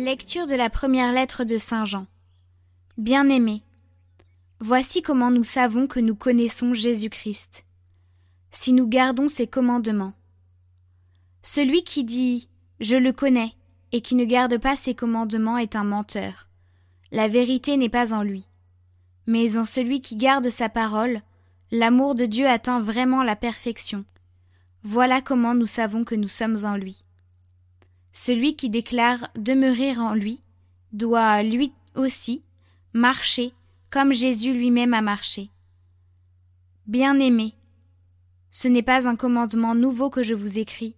Lecture de la première lettre de Saint Jean. Bien-aimés, voici comment nous savons que nous connaissons Jésus-Christ, si nous gardons ses commandements. Celui qui dit Je le connais et qui ne garde pas ses commandements est un menteur. La vérité n'est pas en lui. Mais en celui qui garde sa parole, l'amour de Dieu atteint vraiment la perfection. Voilà comment nous savons que nous sommes en lui. Celui qui déclare demeurer en lui doit, lui aussi, marcher comme Jésus lui-même a marché. Bien-aimés, ce n'est pas un commandement nouveau que je vous écris,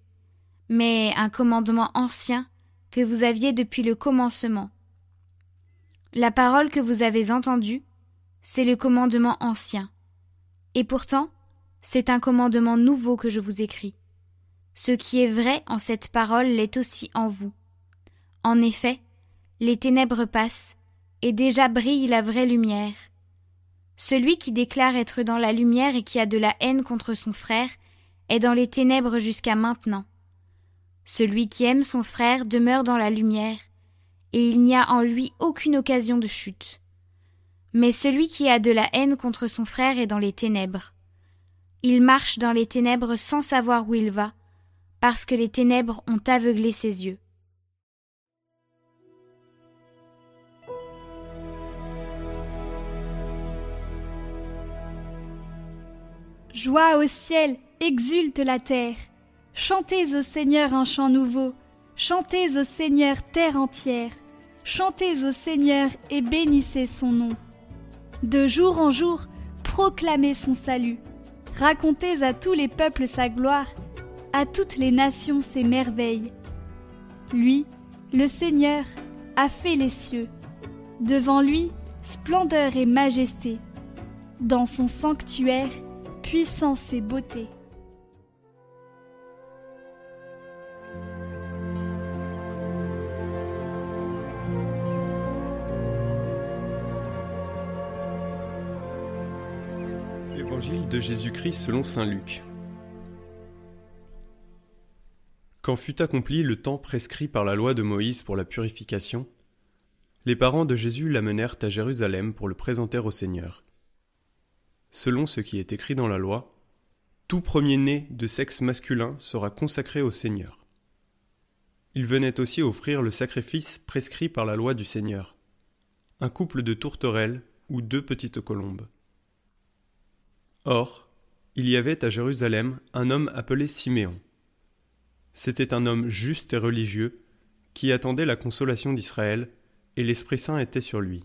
mais un commandement ancien que vous aviez depuis le commencement. La parole que vous avez entendue, c'est le commandement ancien. Et pourtant, c'est un commandement nouveau que je vous écris. Ce qui est vrai en cette parole l'est aussi en vous. En effet, les ténèbres passent, et déjà brille la vraie lumière. Celui qui déclare être dans la lumière et qui a de la haine contre son frère est dans les ténèbres jusqu'à maintenant. Celui qui aime son frère demeure dans la lumière, et il n'y a en lui aucune occasion de chute. Mais celui qui a de la haine contre son frère est dans les ténèbres. Il marche dans les ténèbres sans savoir où il va, parce que les ténèbres ont aveuglé ses yeux. Joie au ciel, exulte la terre. Chantez au Seigneur un chant nouveau. Chantez au Seigneur terre entière. Chantez au Seigneur et bénissez son nom. De jour en jour, proclamez son salut. Racontez à tous les peuples sa gloire à toutes les nations ses merveilles. Lui, le Seigneur, a fait les cieux. Devant lui, splendeur et majesté. Dans son sanctuaire, puissance et beauté. Évangile de Jésus-Christ selon Saint Luc. Quand fut accompli le temps prescrit par la loi de Moïse pour la purification, les parents de Jésus l'amenèrent à Jérusalem pour le présenter au Seigneur. Selon ce qui est écrit dans la loi, tout premier-né de sexe masculin sera consacré au Seigneur. Il venait aussi offrir le sacrifice prescrit par la loi du Seigneur, un couple de tourterelles ou deux petites colombes. Or, il y avait à Jérusalem un homme appelé Siméon. C'était un homme juste et religieux, qui attendait la consolation d'Israël, et l'Esprit Saint était sur lui.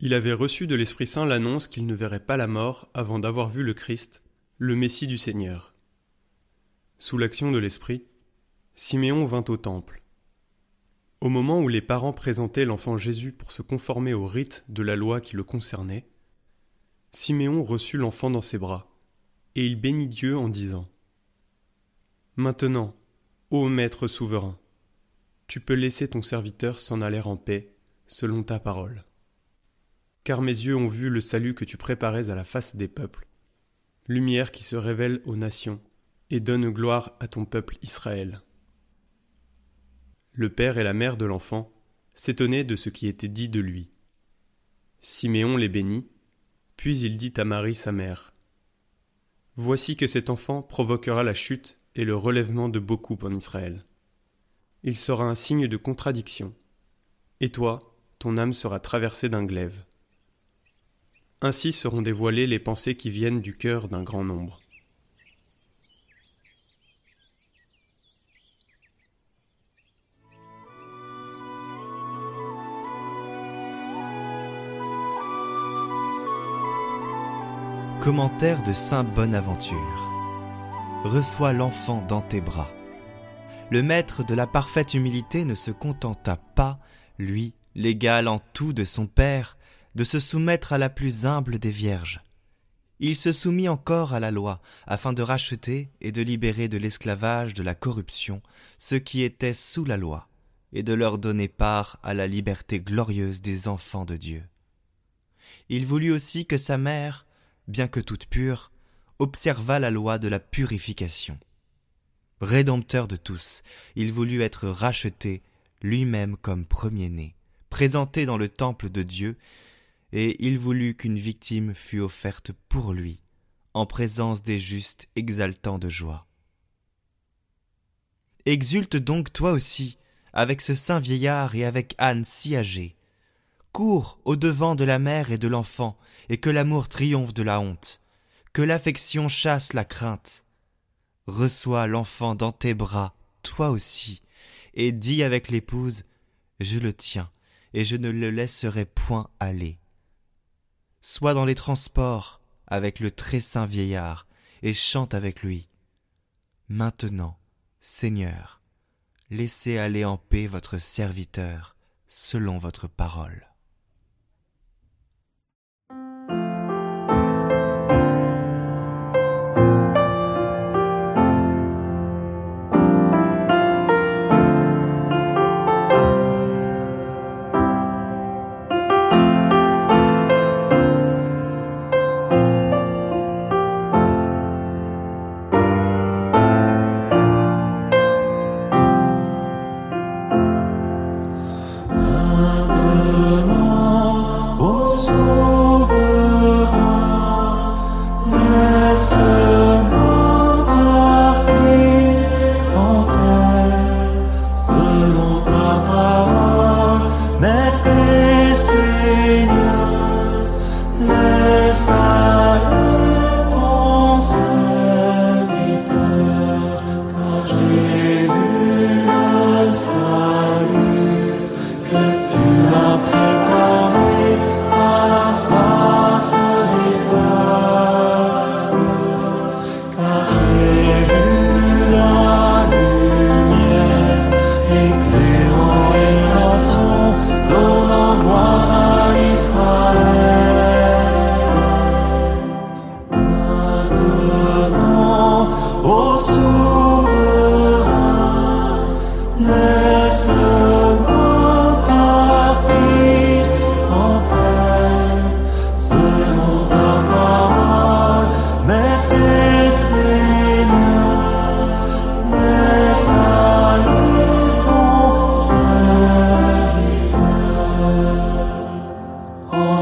Il avait reçu de l'Esprit Saint l'annonce qu'il ne verrait pas la mort avant d'avoir vu le Christ, le Messie du Seigneur. Sous l'action de l'Esprit, Siméon vint au temple. Au moment où les parents présentaient l'enfant Jésus pour se conformer au rite de la loi qui le concernait, Siméon reçut l'enfant dans ses bras, et il bénit Dieu en disant Maintenant, ô Maître souverain, tu peux laisser ton serviteur s'en aller en paix, selon ta parole. Car mes yeux ont vu le salut que tu préparais à la face des peuples, lumière qui se révèle aux nations et donne gloire à ton peuple Israël. Le père et la mère de l'enfant s'étonnaient de ce qui était dit de lui. Siméon les bénit, puis il dit à Marie sa mère Voici que cet enfant provoquera la chute et le relèvement de beaucoup en Israël. Il sera un signe de contradiction. Et toi, ton âme sera traversée d'un glaive. Ainsi seront dévoilées les pensées qui viennent du cœur d'un grand nombre. Commentaire de Saint Bonaventure reçois l'enfant dans tes bras. Le maître de la parfaite humilité ne se contenta pas, lui, l'égal en tout de son Père, de se soumettre à la plus humble des vierges. Il se soumit encore à la loi, afin de racheter et de libérer de l'esclavage de la corruption ceux qui étaient sous la loi, et de leur donner part à la liberté glorieuse des enfants de Dieu. Il voulut aussi que sa mère, bien que toute pure, observa la loi de la purification. Rédempteur de tous, il voulut être racheté lui-même comme premier-né, présenté dans le temple de Dieu, et il voulut qu'une victime fût offerte pour lui, en présence des justes exaltants de joie. Exulte donc toi aussi, avec ce saint vieillard et avec Anne si âgée. Cours au devant de la mère et de l'enfant, et que l'amour triomphe de la honte, que l'affection chasse la crainte. Reçois l'enfant dans tes bras, toi aussi, et dis avec l'épouse, Je le tiens, et je ne le laisserai point aller. Sois dans les transports avec le très saint vieillard, et chante avec lui. Maintenant, Seigneur, laissez aller en paix votre serviteur selon votre parole.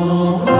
Oh.